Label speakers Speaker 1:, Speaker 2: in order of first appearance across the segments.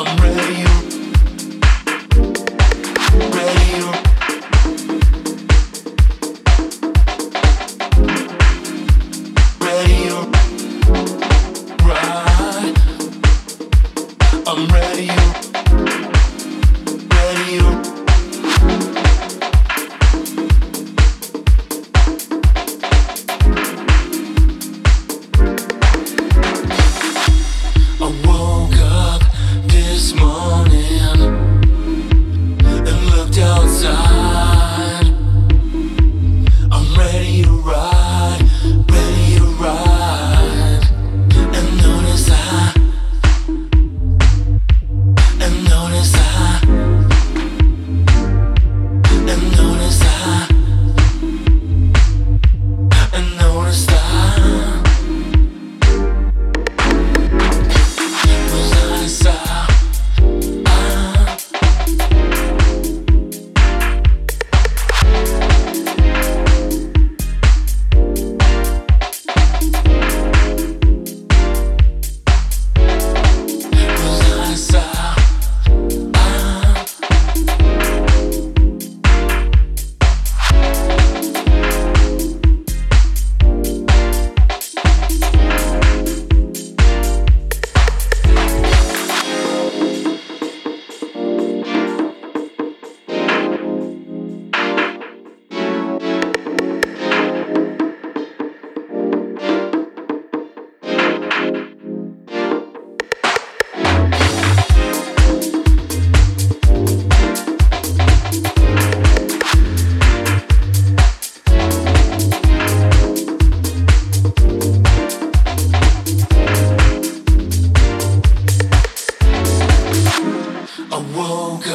Speaker 1: I'm ready.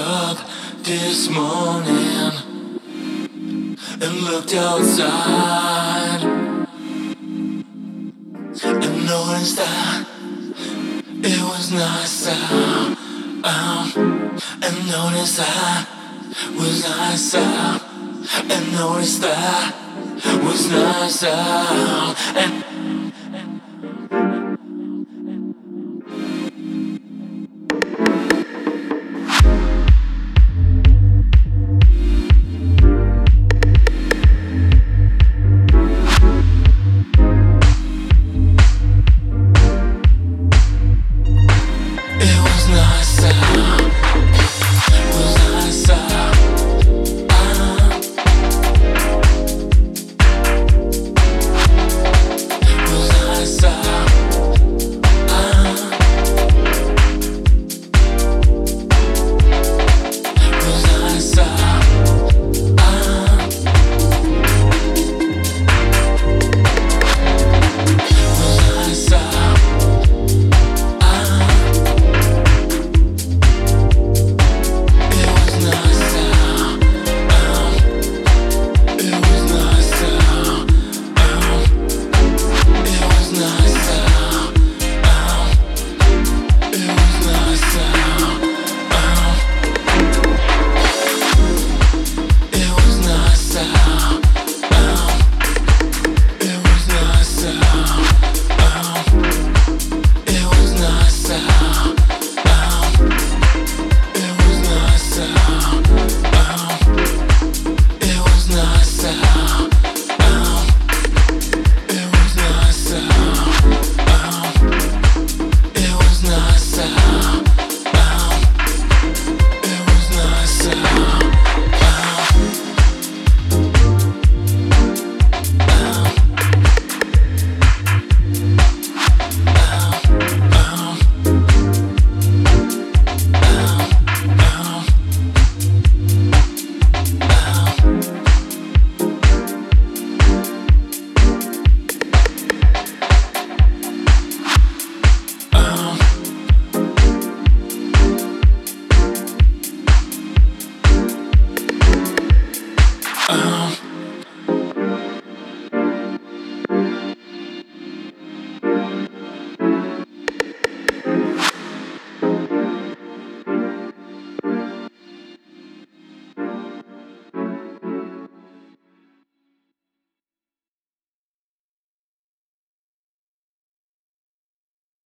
Speaker 1: up this morning and looked outside and noticed that it was nice out. And noticed that was nice out. And noticed that was nice out. And I don't know.